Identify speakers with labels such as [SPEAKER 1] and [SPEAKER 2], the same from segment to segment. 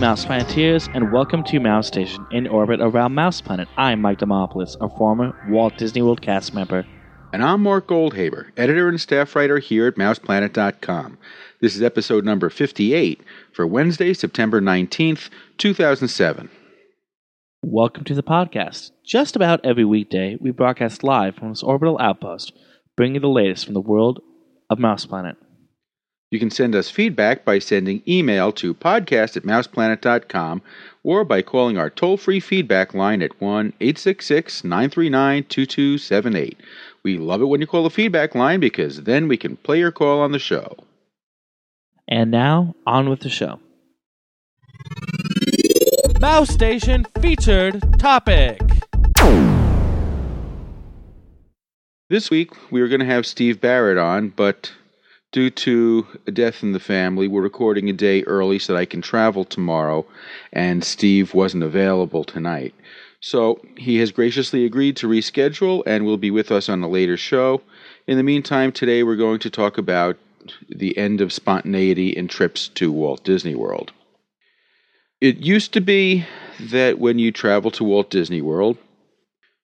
[SPEAKER 1] Mouse Planeteers, and welcome to Mouse Station in orbit around Mouse Planet. I'm Mike Demopoulos, a former Walt Disney World cast member.
[SPEAKER 2] And I'm Mark Goldhaber, editor and staff writer here at MousePlanet.com. This is episode number 58 for Wednesday, September 19th, 2007.
[SPEAKER 1] Welcome to the podcast. Just about every weekday, we broadcast live from this orbital outpost, bringing the latest from the world of Mouse Planet.
[SPEAKER 2] You can send us feedback by sending email to podcast at mouseplanet.com or by calling our toll free feedback line at 1 866 939 2278. We love it when you call the feedback line because then we can play your call on the show.
[SPEAKER 1] And now, on with the show. Mouse Station featured topic.
[SPEAKER 2] This week we are going to have Steve Barrett on, but due to a death in the family, we're recording a day early so that I can travel tomorrow, and Steve wasn't available tonight. So he has graciously agreed to reschedule and will be with us on a later show. In the meantime, today we're going to talk about the end of spontaneity in trips to Walt Disney World. It used to be that when you travel to Walt Disney World,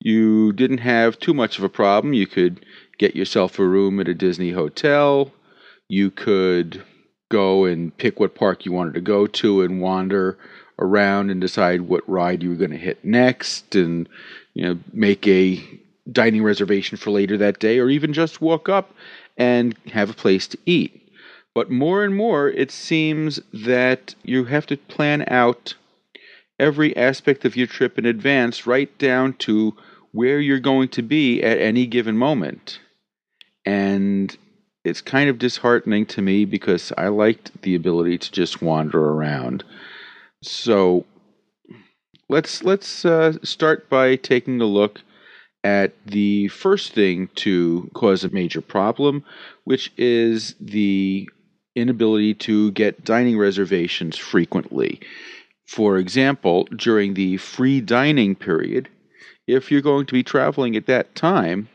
[SPEAKER 2] you didn't have too much of a problem. You could get yourself a room at a Disney hotel. You could go and pick what park you wanted to go to and wander around and decide what ride you were going to hit next and you know make a dining reservation for later that day or even just walk up and have a place to eat. But more and more it seems that you have to plan out every aspect of your trip in advance right down to where you're going to be at any given moment. And it's kind of disheartening to me because I liked the ability to just wander around. So let's let's uh, start by taking a look at the first thing to cause a major problem, which is the inability to get dining reservations frequently. For example, during the free dining period, if you're going to be traveling at that time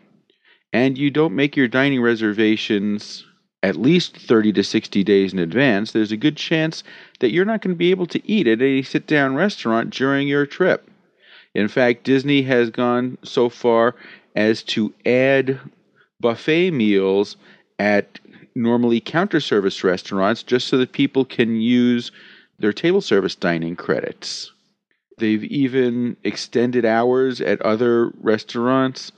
[SPEAKER 2] and you don't make your dining reservations at least 30 to 60 days in advance, there's a good chance that you're not going to be able to eat at a sit down restaurant during your trip. In fact, Disney has gone so far as to add buffet meals at normally counter service restaurants just so that people can use their table service dining credits. They've even extended hours at other restaurants.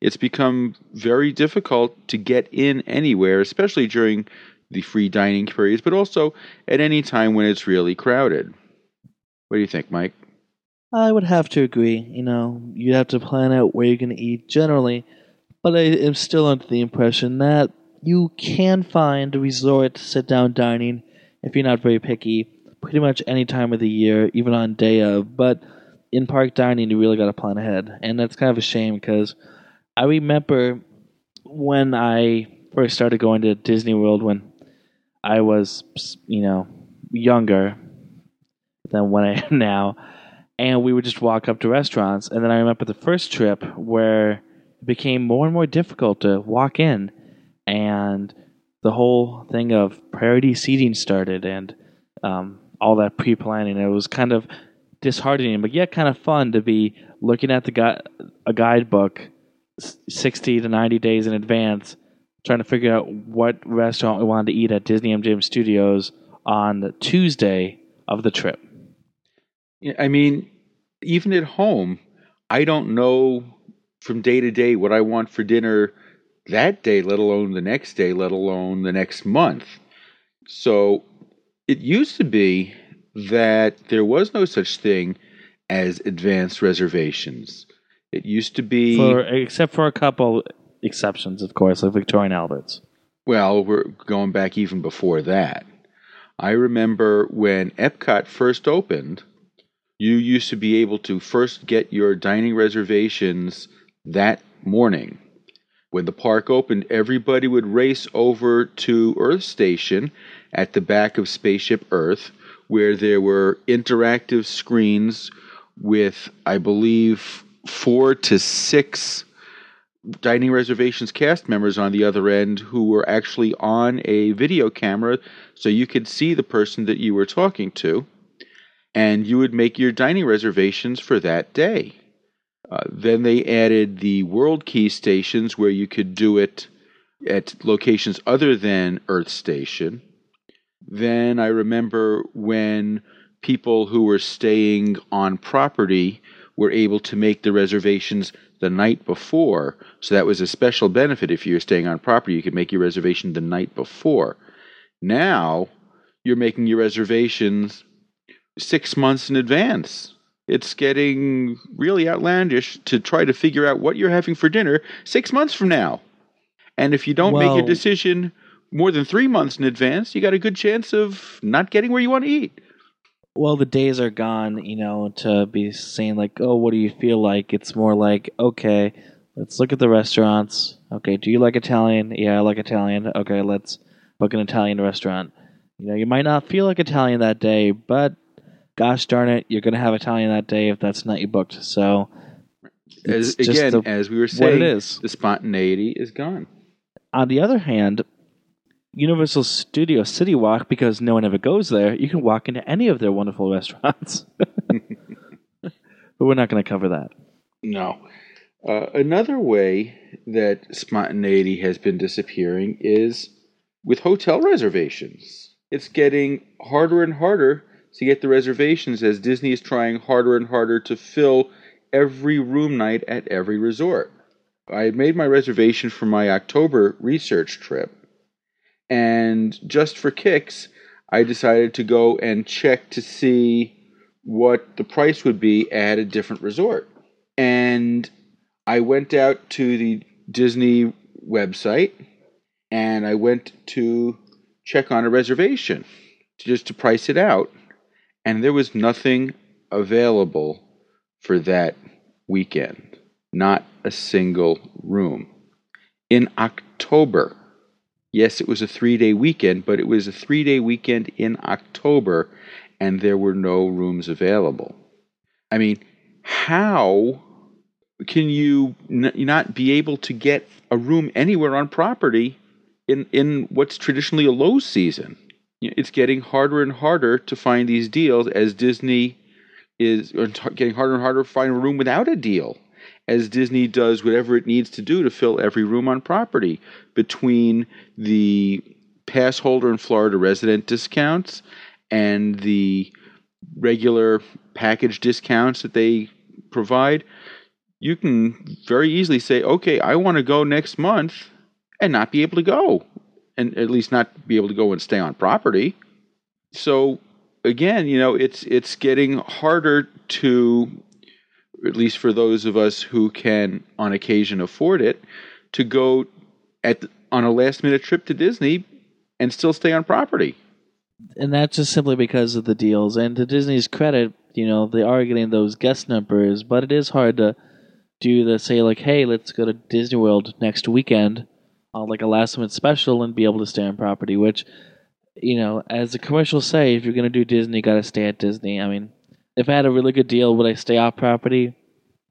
[SPEAKER 2] It's become very difficult to get in anywhere, especially during the free dining periods, but also at any time when it's really crowded. What do you think, Mike?
[SPEAKER 1] I would have to agree. You know, you have to plan out where you're going to eat generally, but I am still under the impression that you can find resort sit down dining if you're not very picky pretty much any time of the year, even on day of. But in park dining, you really got to plan ahead, and that's kind of a shame because I remember when I first started going to Disney World when I was, you know, younger than when I am now, and we would just walk up to restaurants. And then I remember the first trip where it became more and more difficult to walk in, and the whole thing of priority seating started, and um, all that pre-planning. It was kind of disheartening, but yet kind of fun to be looking at the gu- a guidebook sixty to ninety days in advance, trying to figure out what restaurant we wanted to eat at Disney MGM Studios on the Tuesday of the trip.
[SPEAKER 2] I mean, even at home, I don't know from day to day what I want for dinner that day, let alone the next day, let alone the next month. So it used to be that there was no such thing as advanced reservations. It used to be,
[SPEAKER 1] for, except for a couple exceptions, of course, like Victoria Albert's.
[SPEAKER 2] Well, we're going back even before that. I remember when Epcot first opened, you used to be able to first get your dining reservations that morning. When the park opened, everybody would race over to Earth Station at the back of Spaceship Earth, where there were interactive screens with, I believe, four to six dining reservations cast members on the other end who were actually on a video camera so you could see the person that you were talking to. and you would make your dining reservations for that day. Uh, then they added the World Key stations where you could do it at locations other than Earth Station. Then I remember when people who were staying on property were able to make the reservations the night before. So that was a special benefit if you were staying on property, you could make your reservation the night before. Now you're making your reservations six months in advance. It's getting really outlandish to try to figure out what you're having for dinner six months from now. And if you don't
[SPEAKER 1] Well-
[SPEAKER 2] make a decision more than three months in advance, you got a good chance of not getting where you want to eat.
[SPEAKER 1] Well, the days are gone, you know, to be saying like, "Oh, what do you feel like?" It's more like, "Okay, let's look at the restaurants. Okay, do you like Italian? Yeah, I like Italian. Okay, let's book an Italian restaurant." You know, you might not feel like Italian that day, but gosh darn it, you're gonna have Italian that day if that's not you booked. So,
[SPEAKER 2] As, again,
[SPEAKER 1] the-
[SPEAKER 2] as we were saying,
[SPEAKER 1] it is.
[SPEAKER 2] the spontaneity is gone.
[SPEAKER 1] On the other hand, Universal Studio City Walk, because no one ever goes there, you can walk into any of their wonderful restaurants. but we're not going to cover that.
[SPEAKER 2] No. Uh, another way that spontaneity has been disappearing is with hotel reservations. It's getting harder and harder to get the reservations as Disney is trying harder and harder to fill every room night at every resort. I had made my reservation for my October research trip, and just for kicks, I decided to go and check to see what the price would be at a different resort. And I went out to the Disney website and I went to check on a reservation just to price it out. And there was nothing available for that weekend, not a single room. In October, yes, it was a three day weekend, but it was a three day weekend in October and there were no rooms available. I mean, how can you n- not be able to get a room anywhere on property in in what's traditionally a low season? It's getting harder and harder to find these deals as Disney is getting harder and harder to find a room without a deal. As Disney does whatever it needs to do to fill every room on property between the pass holder and Florida resident discounts and the regular package discounts that they provide, you can very easily say, okay, I want to go next month and not be able to go, and at least not be able to go and stay on property. So again, you know, it's it's getting harder to, at least for those of us who can on occasion afford it, to go at on a last minute trip to Disney and still stay on property.
[SPEAKER 1] and that's just simply because of the deals. And to Disney's credit, you know, they are getting those guest numbers, but it is hard to do the say like, hey, let's go to Disney World next weekend on like a last minute special and be able to stay on property. Which, you know, as the commercials say, if you're gonna do Disney, you gotta stay at Disney. I mean, if I had a really good deal, would I stay off property?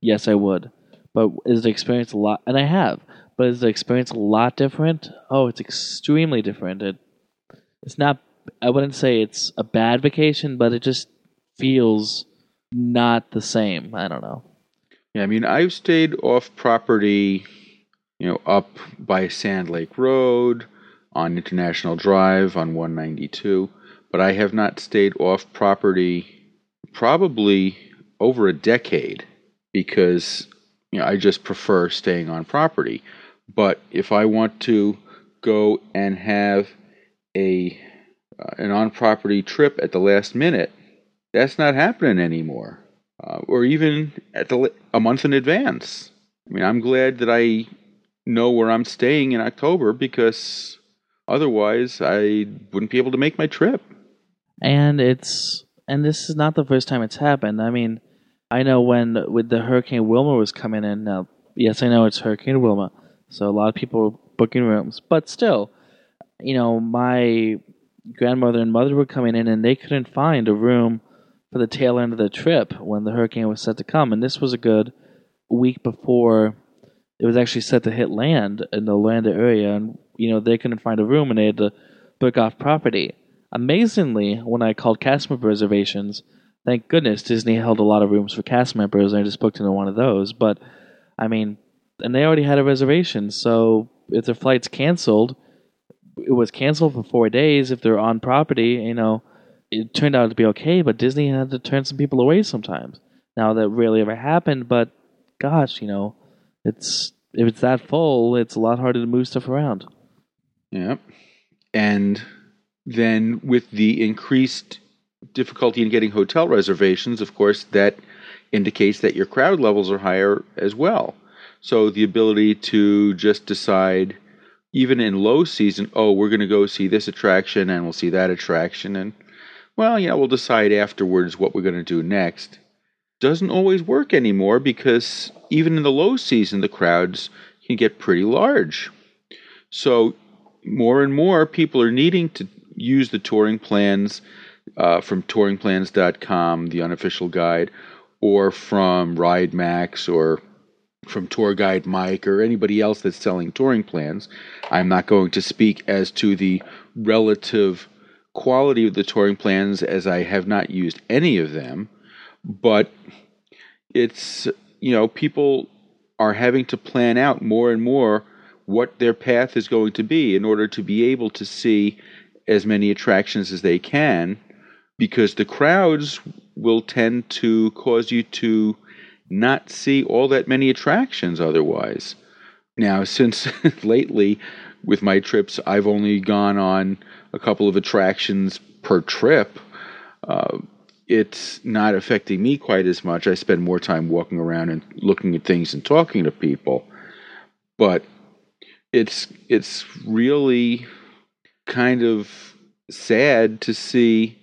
[SPEAKER 1] Yes, I would. But is the experience a lot? And I have. But is the experience a lot different? Oh, it's extremely different. It, it's not I wouldn't say it's a bad vacation, but it just feels not the same. I don't know.
[SPEAKER 2] Yeah, I mean, I've stayed off property, you know, up by Sand Lake Road, on International Drive, on 192, but I have not stayed off property probably over a decade because, you know, I just prefer staying on property. But if I want to go and have a uh, an on property trip at the last minute, that's not happening anymore uh, or even at the a month in advance. I mean, I'm glad that I know where I'm staying in October because otherwise I wouldn't be able to make my trip.
[SPEAKER 1] And it's and this is not the first time it's happened. I mean, I know when with the Hurricane Wilma was coming in. Now, yes, I know it's Hurricane Wilma, so a lot of people were booking rooms, but still, you know, my grandmother and mother were coming in, and they couldn't find a room for the tail end of the trip when the hurricane was set to come. And this was a good week before it was actually set to hit land in the Orlando area, and you know they couldn't find a room, and they had to book off property. Amazingly, when I called cast member reservations, thank goodness Disney held a lot of rooms for cast members, and I just booked into one of those. But I mean, and they already had a reservation, so if their flight's canceled, it was canceled for four days. If they're on property, you know, it turned out to be okay. But Disney had to turn some people away sometimes. Now that rarely ever happened, but gosh, you know, it's if it's that full, it's a lot harder to move stuff around.
[SPEAKER 2] Yeah. And then with the increased difficulty in getting hotel reservations, of course, that indicates that your crowd levels are higher as well. So the ability to just decide, even in low season, oh, we're going to go see this attraction and we'll see that attraction, and well, yeah, we'll decide afterwards what we're going to do next, doesn't always work anymore because even in the low season, the crowds can get pretty large. So more and more people are needing to use the touring plans uh, from touringplans.com, the unofficial guide, or from RideMax or from Tour Guide Mike or anybody else that's selling touring plans. I'm not going to speak as to the relative quality of the touring plans as I have not used any of them, but it's, you know, people are having to plan out more and more what their path is going to be in order to be able to see as many attractions as they can because the crowds will tend to cause you to not see all that many attractions otherwise. Now, since lately with my trips, I've only gone on a couple of attractions per trip. Uh, it's not affecting me quite as much. I spend more time walking around and looking at things and talking to people. But it's it's really kind of sad to see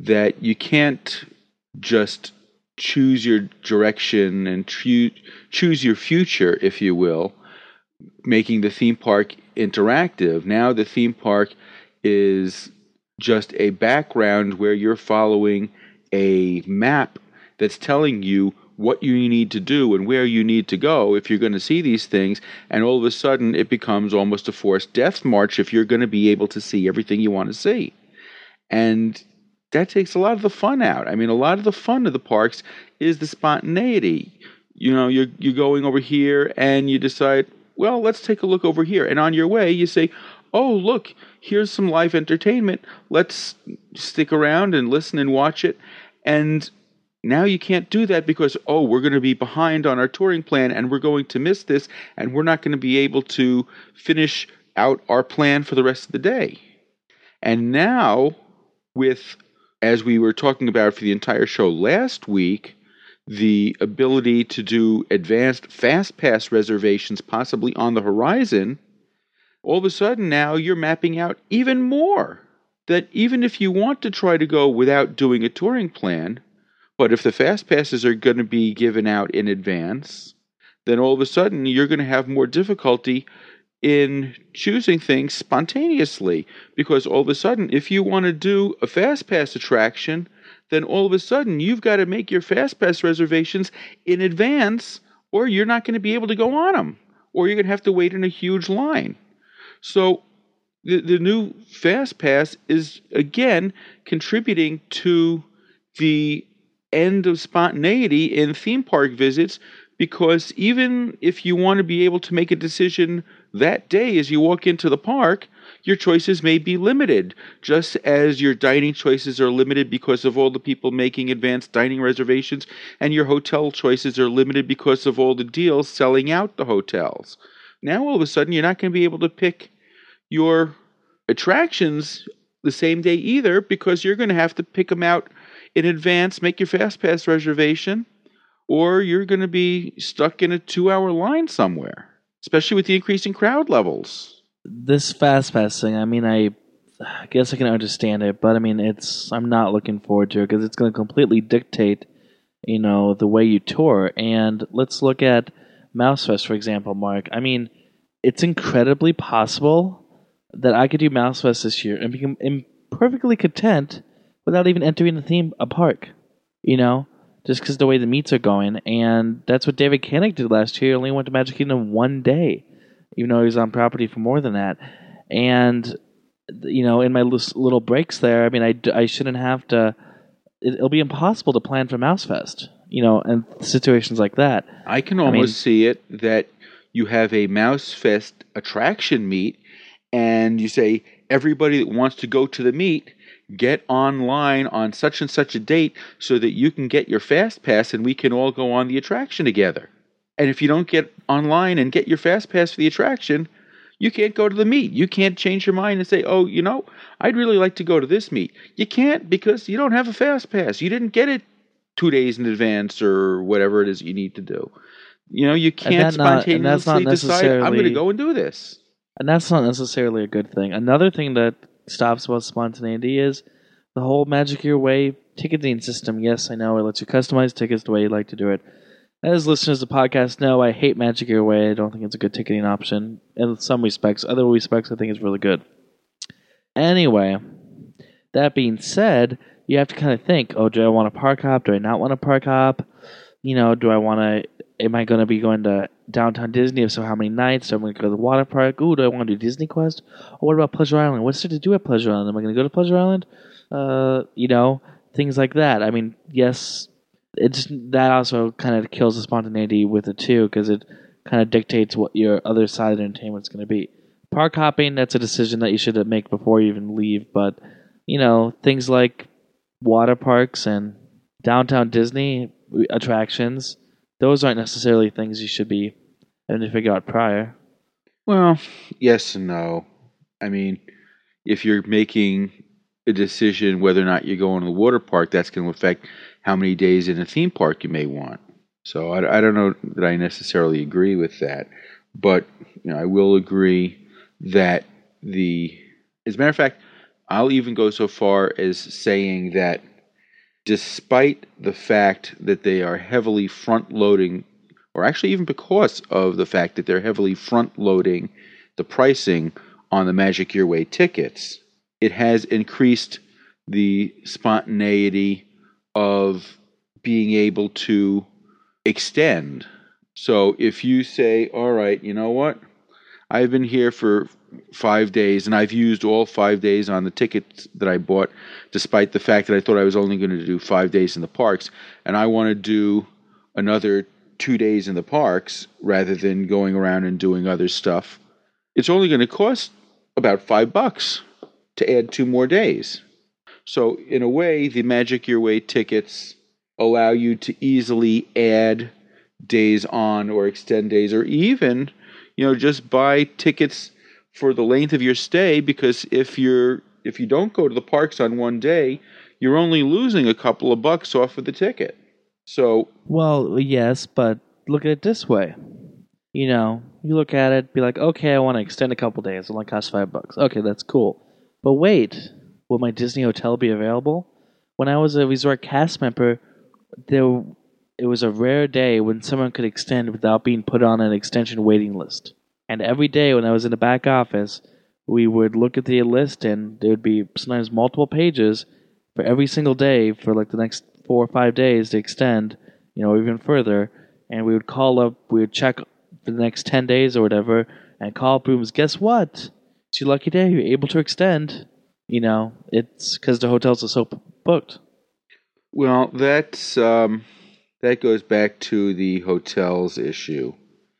[SPEAKER 2] that you can't just choose your direction and choo- choose your future, if you will, making the theme park interactive. Now the theme park is just a background where you're following a map that's telling you what you need to do and where you need to go if you're going to see these things. And all of a sudden, it becomes almost a forced death march if you're going to be able to see everything you want to see. And that takes a lot of the fun out. I mean, a lot of the fun of the parks is the spontaneity. You know, you're you're going over here and you decide, well, let's take a look over here. And on your way, you say, oh, look, here's some live entertainment. Let's stick around and listen and watch it. And now you can't do that because, oh, we're going to be behind on our touring plan and we're going to miss this and we're not going to be able to finish out our plan for the rest of the day. And now, with, as we were talking about for the entire show last week, the ability to do advanced fast pass reservations possibly on the horizon, all of a sudden now you're mapping out even more. That even if you want to try to go without doing a touring plan, but if the fast passes are going to be given out in advance, then all of a sudden you're going to have more difficulty in choosing things spontaneously. Because all of a sudden if you want to do a fast pass attraction then all of a sudden you've got to make your fast pass reservations in advance or you're not going to be able to go on them or you're going to have to wait in a huge line. So the, the new fast pass is again contributing to the end of spontaneity in theme park visits because even if you want to be able to make a decision that day as you walk into the park, your choices may be limited, just as your dining choices are limited because of all the people making advanced dining reservations, and your hotel choices are limited because of all the deals selling out the hotels. Now, all of a sudden, you're not going to be able to pick your attractions the same day either because you're going to have to pick them out in advance, make your fast pass reservation, or you're going to be stuck in a two hour line somewhere, especially with the increasing crowd levels.
[SPEAKER 1] This fast pass thing, I mean, I, guess I can understand it, but I mean, it's I'm not looking forward to it because it's going to completely dictate, you know, the way you tour. And let's look at Mousefest, for example, Mark. I mean, it's incredibly possible that I could do Mousefest this year and be perfectly content without even entering the theme a park. You know, just because the way the meets are going, and that's what David Koenig did last year. He only went to Magic Kingdom one day, even though he was on property for more than that. And you know, in my little breaks there, I mean, I, I shouldn't have to it, it'll be impossible to plan for Mouse Fest. You know, and situations like that.
[SPEAKER 2] I can almost
[SPEAKER 1] mean-
[SPEAKER 2] see it that you have a Mouse Fest attraction meet, and you say everybody that wants to go to the meet get online on such and such a date so that you can get your fast pass and we can all go on the attraction together. And if you don't get online and get your fast pass for the attraction, you can't go to the meet. You can't change your mind and say, "Oh, you know, I'd really like to go to this meet." You can't because you don't have a fast pass. You didn't get it 2 days in advance or whatever it is you need to do. You know, you can't
[SPEAKER 1] that not- and that's
[SPEAKER 2] spontaneously
[SPEAKER 1] not
[SPEAKER 2] decide I'm going to go and do this.
[SPEAKER 1] And that's not necessarily a good thing. Another thing that stops about spontaneity is the whole Magic Your Way ticketing system. Yes, I know it lets you customize tickets the way you'd like to do it. As listeners of the podcast know, I hate Magic Your Way. I don't think it's a good ticketing option in some respects. Other respects, I think it's really good. Anyway, that being said, you have to kind of think: Oh, do I want a park hop? Do I not want a park hop? You know, do I want to? Am I going to be going to downtown Disney? If so, how many nights? So I'm going to go to the water park? Ooh, do I want to do Disney Quest? Or what about Pleasure Island? What's there to do at Pleasure Island? Am I going to go to Pleasure Island? Uh, you know, things like that. I mean, yes, it's that also kind of kills the spontaneity with it too, because it kind of dictates what your other side of entertainment is going to be. Park hopping, that's a decision that you should make before you even leave. But you know, things like water parks and downtown Disney attractions, those aren't necessarily things you should be having to figure out prior.
[SPEAKER 2] Well, yes and no. I mean, if you're making a decision whether or not you're going to the water park, that's going to affect how many days in a theme park you may want. So I, I don't know that I necessarily agree with that, but you know, I will agree that the, as a matter of fact, I'll even go so far as saying that despite the fact that they are heavily front loading, or actually even because of the fact that they're heavily front loading the pricing on the Magic Your Way tickets, it has increased the spontaneity of being able to extend. So if you say, all right, you know what? I've been here for five days and I've used all five days on the tickets that I bought, despite the fact that I thought I was only going to do five days in the parks. And I want to do another two days in the parks rather than going around and doing other stuff. It's only going to cost about five bucks to add two more days. So, in a way, the Magic Your Way tickets allow you to easily add days on or extend days or even you know just buy tickets for the length of your stay because if you're if you don't go to the parks on one day you're only losing a couple of bucks off of the ticket so
[SPEAKER 1] Well, yes, but look at it this way. You know, you look at it, be like, okay, I want to extend a couple days. It only costs five bucks. Okay, that's cool. But wait, will my Disney hotel be available? When I was a resort cast member, there it was a rare day when someone could extend without being put on an extension waiting list. And every day when I was in the back office, we would look at the list and there would be sometimes multiple pages for every single day for like the next four or five days to extend, you know, even further. And we would call up, we would check for the next 10 days or whatever, and call up rooms. Guess what? It's your lucky day. You're able to extend. You know, it's because the hotels are so booked.
[SPEAKER 2] well that's um that goes back to the hotels issue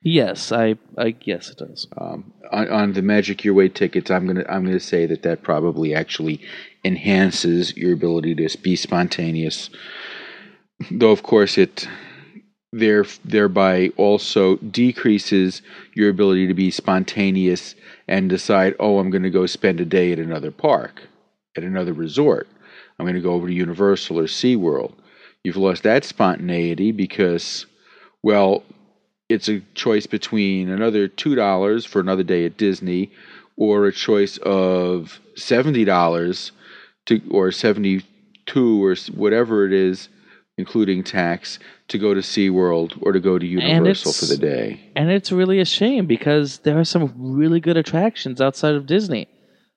[SPEAKER 1] Yes, I, I yes, it does.
[SPEAKER 2] um, on, on the Magic Your Way tickets, I'm gonna I'm gonna say that that probably actually enhances your ability to be spontaneous. Though of course it there thereby also decreases your ability to be spontaneous and decide, oh, I'm going to go spend a day at another park, at another resort. I'm going to go over to Universal or SeaWorld. You've lost that spontaneity because, well, it's a choice between another two dollars for another day at Disney, or a choice of seventy dollars to or seventy two or whatever it is, including tax, to go to SeaWorld or to go to Universal for the day.
[SPEAKER 1] And it's really a shame because there are some really good attractions outside of Disney.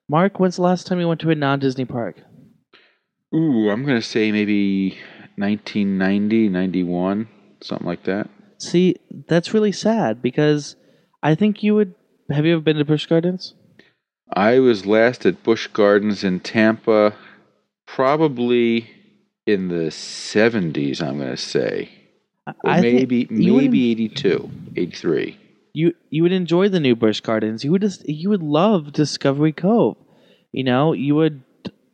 [SPEAKER 1] Mark, when's the last time you went to a non Disney park?
[SPEAKER 2] Ooh, I'm gonna say maybe 1990, 91, something like that.
[SPEAKER 1] See, that's really sad because I think you would. Have you ever been to Busch Gardens?
[SPEAKER 2] I was last at Busch Gardens in Tampa, probably in the 70s, I'm going to say. Or maybe maybe 82, 83.
[SPEAKER 1] you you would enjoy the new Busch Gardens. You would just you would love Discovery Cove. You know, you would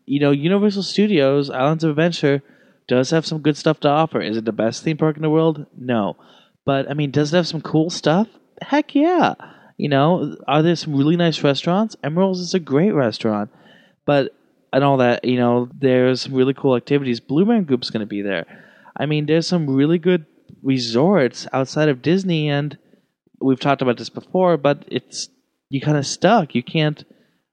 [SPEAKER 1] you know, Universal Studios, Islands of Adventure does have some good stuff to offer. Is it the best theme park in the world? No. But I mean, does it have some cool stuff? Heck yeah. You know, are there some really nice restaurants? Emeril's is a great restaurant. But and all that, you know, there's some really cool activities. Blue Man Group's going to be there. I mean, there's some really good resorts outside of Disney and we've talked about this before, but it's you kind of stuck. You can't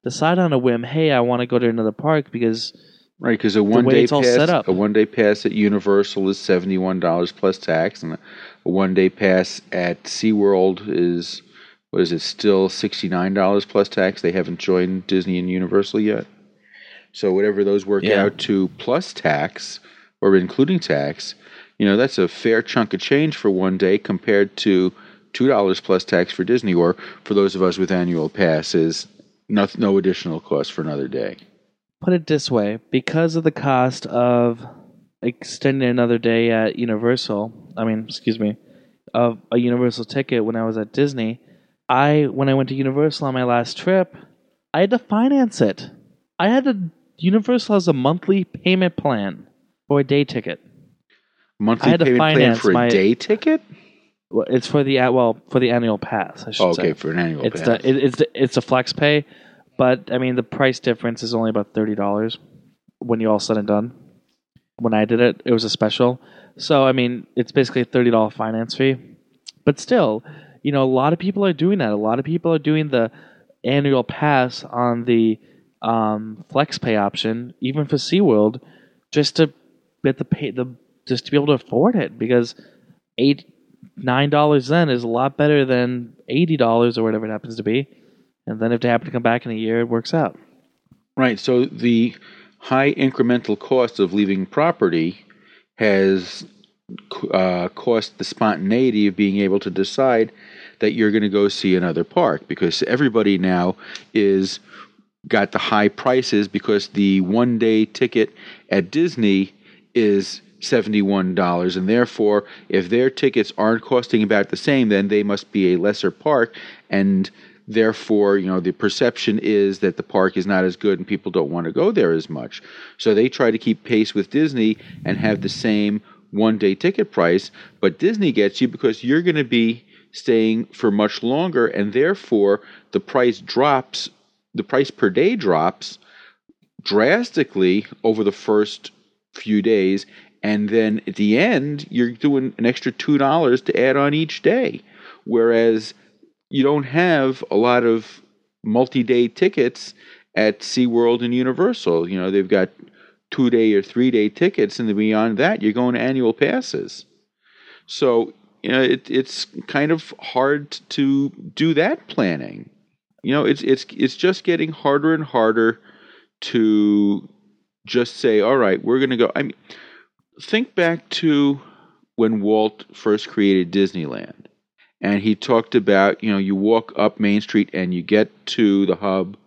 [SPEAKER 1] decide on a whim. Hey, I want to go to another park because
[SPEAKER 2] Right, because a one day
[SPEAKER 1] it's all
[SPEAKER 2] pass,
[SPEAKER 1] set up.
[SPEAKER 2] a one day pass at Universal is seventy one dollars plus tax, and a one day pass at SeaWorld is what is it still sixty nine dollars plus tax? They haven't joined Disney and Universal yet, so whatever those work
[SPEAKER 1] Yeah.
[SPEAKER 2] out to plus tax or including tax, you know that's a fair chunk of change for one day compared to two dollars plus tax for Disney, or for those of us with annual passes, no, no additional cost for another day.
[SPEAKER 1] Put it this way: because of the cost of extending another day at Universal, I mean, excuse me, of a Universal ticket when I was at Disney, I when I went to Universal on my last trip, I had to finance it. I had to. Universal has a monthly payment plan for a day ticket.
[SPEAKER 2] Monthly
[SPEAKER 1] I had to
[SPEAKER 2] payment plan
[SPEAKER 1] finance
[SPEAKER 2] for a
[SPEAKER 1] my-
[SPEAKER 2] day ticket.
[SPEAKER 1] Well, It's for the well for the annual pass. I should
[SPEAKER 2] Oh,
[SPEAKER 1] say.
[SPEAKER 2] okay, for an annual
[SPEAKER 1] it's
[SPEAKER 2] pass.
[SPEAKER 1] the it, it's the, it's a flex pay, but I mean the price difference is only about thirty dollars when you all said and done. When I did it, it was a special, so I mean it's basically a thirty dollar finance fee. But still, you know, a lot of people are doing that. A lot of people are doing the annual pass on the um, flex pay option, even for SeaWorld, just to get the pay the just to be able to afford it because eight nine dollars then is a lot better than eighty dollars or whatever it happens to be. And then if they happen to come back in a year, it works out.
[SPEAKER 2] right. So the high incremental cost of leaving property has uh, cost the spontaneity of being able to decide that you're going to go see another park because everybody now is got the high prices because the one day ticket at Disney is $71 and therefore if their tickets aren't costing about the same then they must be a lesser park and therefore you know the perception is that the park is not as good and people don't want to go there as much. So they try to keep pace with Disney and have the same one day ticket price but Disney gets you because you're going to be staying for much longer and therefore the price drops the price per day drops drastically over the first few days. And then at the end you're doing an extra two dollars to add on each day. Whereas you don't have a lot of multi-day tickets at SeaWorld and Universal. You know they've got two day or three day tickets and then beyond that you're going to annual passes. So you know it, it's kind of hard to do that planning. You know it's it's it's just getting harder and harder to just say all right we're going to go. I mean think back to when walt first created disneyland and he talked about you know you walk up main street and you get to the hub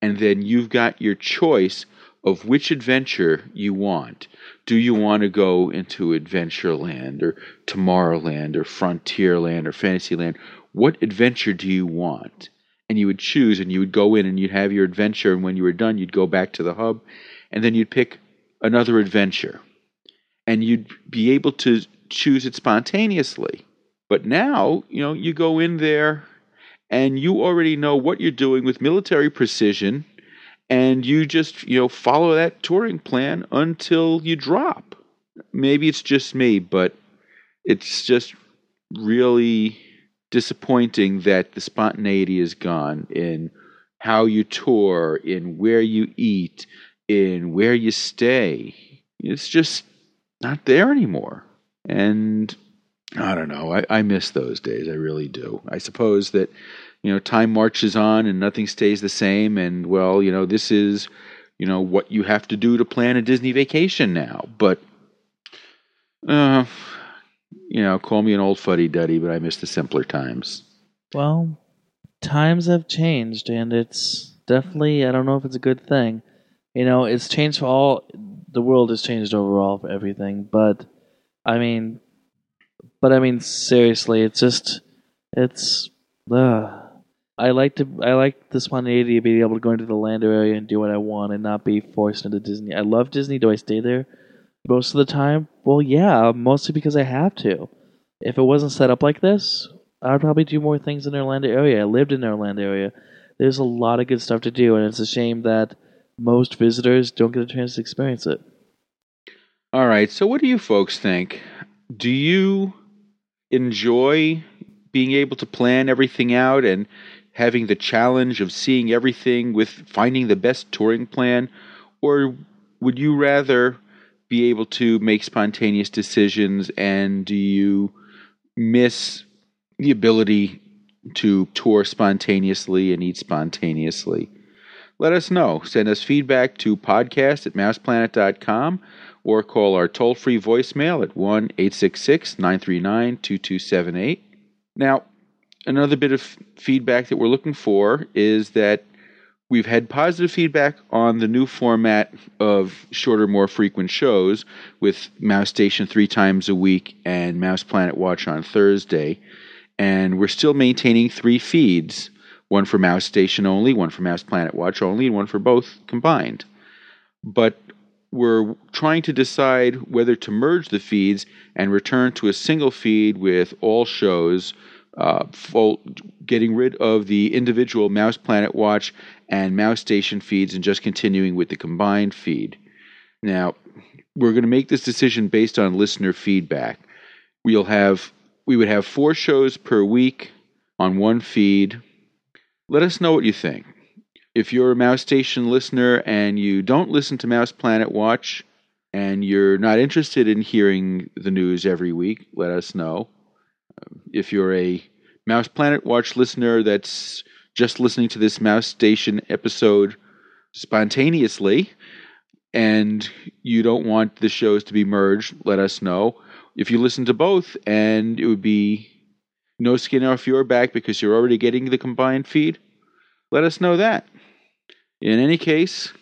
[SPEAKER 2] and then you've got your choice of which adventure you want. Do you want to go into adventureland or tomorrowland or frontierland or fantasyland? What adventure do you want? And you would choose and you would go in and you'd have your adventure and when you were done you'd go back to the hub and then you'd pick another adventure. And you'd be able to choose it spontaneously but now you know you go in there and you already know what you're doing with military precision and you just you know follow that touring plan until you drop maybe it's just me but it's just really disappointing that the spontaneity is gone in how you tour, in where you eat, in where you stay. It's just not there anymore. And I don't know. I, I miss those days. I really do. I suppose that, you know, time marches on and nothing stays the same. And, well, you know, this is, you know, what you have to do to plan a Disney vacation now. But, uh, you know, call me an old fuddy duddy, but I miss the simpler times.
[SPEAKER 1] Well, times have changed, and it's definitely I don't know if it's a good thing. You know, it's changed for all. The world has changed overall for everything, but I mean, but I mean, seriously, it's just, it's. Uh, I like to. I like the spontaneity of being able to go into the Lando area and do what I want and not be forced into Disney. I love Disney. Do I stay there most of the time? Well, yeah, mostly because I have to. If it wasn't set up like this, I'd probably do more things in the Orlando area. I lived in the Orlando area. There's a lot of good stuff to do, and it's a shame that most visitors don't get a chance to experience it.
[SPEAKER 2] All right. So, what do you folks think? Do you enjoy being able to plan everything out and having the challenge of seeing everything with finding the best touring plan? Or would you rather be able to make spontaneous decisions and do you miss the ability to tour spontaneously and eat spontaneously? Let us know. Send us feedback to podcast at mouseplanet.com or call our toll free voicemail at 1 866 939 2278. Now, another bit of feedback that we're looking for is that we've had positive feedback on the new format of shorter, more frequent shows with Mouse Station three times a week and Mouse Planet Watch on Thursday. And we're still maintaining three feeds one for Mouse Station only, one for Mouse Planet Watch only, and one for both combined. But we're trying to decide whether to merge the feeds and return to a single feed with all shows, uh, getting rid of the individual Mouse Planet Watch and Mouse Station feeds and just continuing with the combined feed. Now, we're going to make this decision based on listener feedback. We'll have we would have four shows per week on one feed. Let us know what you think. If you're a Mouse Station listener and you don't listen to Mouse Planet Watch and you're not interested in hearing the news every week, let us know. If you're a Mouse Planet Watch listener that's just listening to this Mouse Station episode spontaneously and you don't want the shows to be merged, let us know. If you listen to both and it would be no skin off your back because you're already getting the combined feed, let us know that. In any case,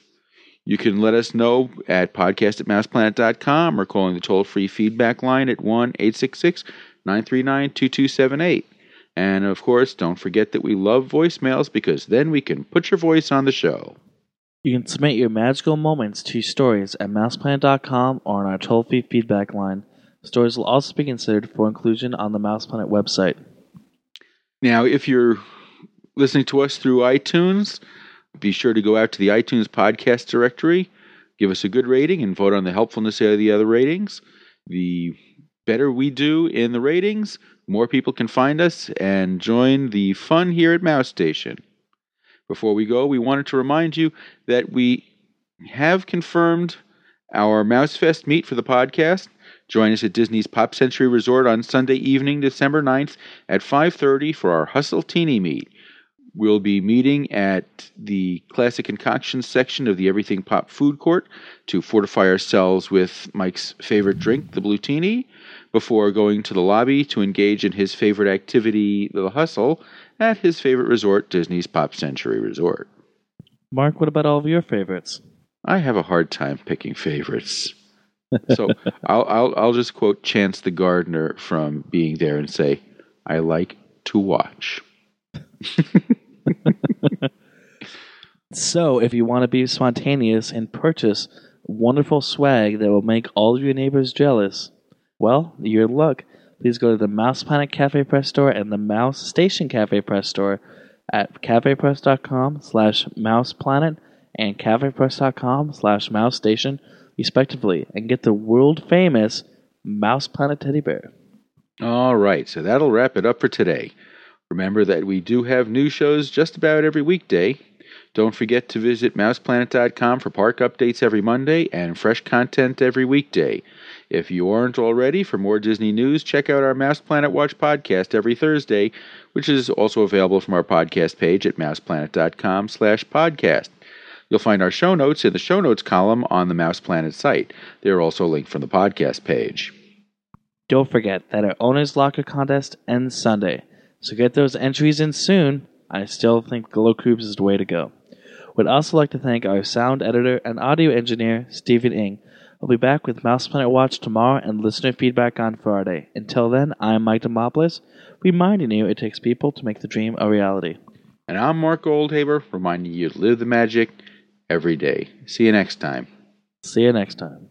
[SPEAKER 2] you can let us know at podcast at mouseplanet.com or calling the toll free feedback line at 1 866 939 2278. And of course, don't forget that we love voicemails because then we can put your voice on the show.
[SPEAKER 1] You can submit your magical moments to stories at mouseplanet.com or on our toll free feedback line. Stories will also be considered for inclusion on the Mouseplanet website.
[SPEAKER 2] Now, if you're listening to us through iTunes, be sure to go out to the iTunes podcast directory, give us a good rating, and vote on the helpfulness of the other ratings. The better we do in the ratings, more people can find us and join the fun here at Mouse Station. Before we go, we wanted to remind you that we have confirmed our Mousefest meet for the podcast. Join us at Disney's Pop Century Resort on Sunday evening, December 9th at 5:30 for our Hustletini meet. We'll be meeting at the Classic Concoctions section of the Everything Pop food court to fortify ourselves with Mike's favorite drink, the Blutini, before going to the lobby to engage in his favorite activity, the hustle, at his favorite resort, Disney's Pop Century Resort.
[SPEAKER 1] Mark, what about all of your favorites?
[SPEAKER 2] I have a hard time picking favorites. so I'll, I'll I'll just quote Chance the gardener from being there and say, "I like to watch."
[SPEAKER 1] so, if you want to be spontaneous and purchase wonderful swag that will make all of your neighbors jealous, well, you're luck. Please go to the Mouse Planet Cafe Press Store and the Mouse Station Cafe Press Store at cafepress.com slash mouseplanet and cafepress.com slash mouse station, respectively, and get the world famous Mouse Planet teddy bear.
[SPEAKER 2] All right, so that'll wrap it up for today. Remember that we do have new shows just about every weekday. Don't forget to visit mouseplanet.com for park updates every Monday and fresh content every weekday. If you aren't already, for more Disney news, check out our Mouse Planet Watch podcast every Thursday, which is also available from our podcast page at mouseplanet.com slash podcast. You'll find our show notes in the show notes column on the Mouse Planet site. They are also linked from the podcast page.
[SPEAKER 1] Don't forget that our Owner's Locker contest ends Sunday, so get those entries in soon. I still think Glow Cubes is the way to go. We'd also like to thank our sound editor and audio engineer, Stephen Ing. We'll be back with Mouse Planet Watch tomorrow and listener feedback on Friday. Until then, I'm Mike Demopoulos, reminding you it takes people to make the dream a reality.
[SPEAKER 2] And I'm Mark Goldhaber, reminding you to live the magic every day. See you next time.
[SPEAKER 1] See you next time.